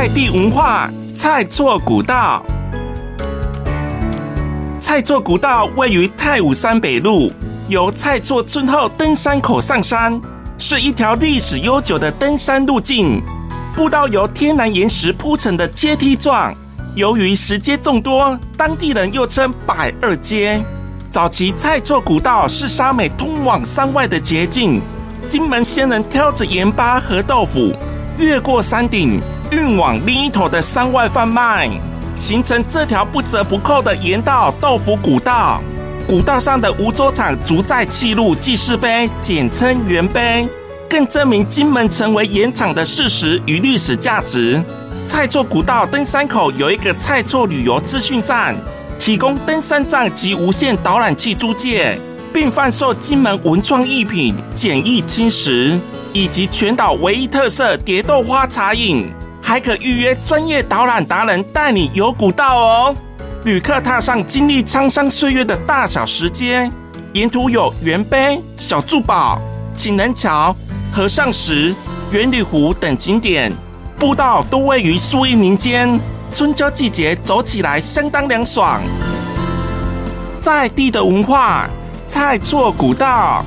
在地文化蔡厝古道。蔡厝古道位于太武山北路，由蔡厝村后登山口上山，是一条历史悠久的登山路径。步道由天然岩石铺成的阶梯状，由于石阶众多，当地人又称百二阶。早期蔡厝古道是沙美通往山外的捷径，金门先人挑着盐巴和豆腐，越过山顶，运往另一头的山外贩卖，形成这条不折不扣的盐道豆腐古道。古道上的梧州厂竹寨记录记事碑，简称原碑。更证明金门成为盐场的事实与历史价值。蔡厝古道登山口有一个蔡厝旅游资讯站，提供登山杖及无线导览器租借，并贩售金门文创艺品、简易青石，以及全岛唯一特色蝶豆花茶饮。还可预约专业导览达人带你游古道哦。旅客踏上经历沧桑岁月的大小石阶，沿途有圆碑、小珠宝、情人桥。和尚石、元旅湖等景点，步道都位于树荫林间，春秋季节走起来相当凉爽。在地的文化，蔡厝古道。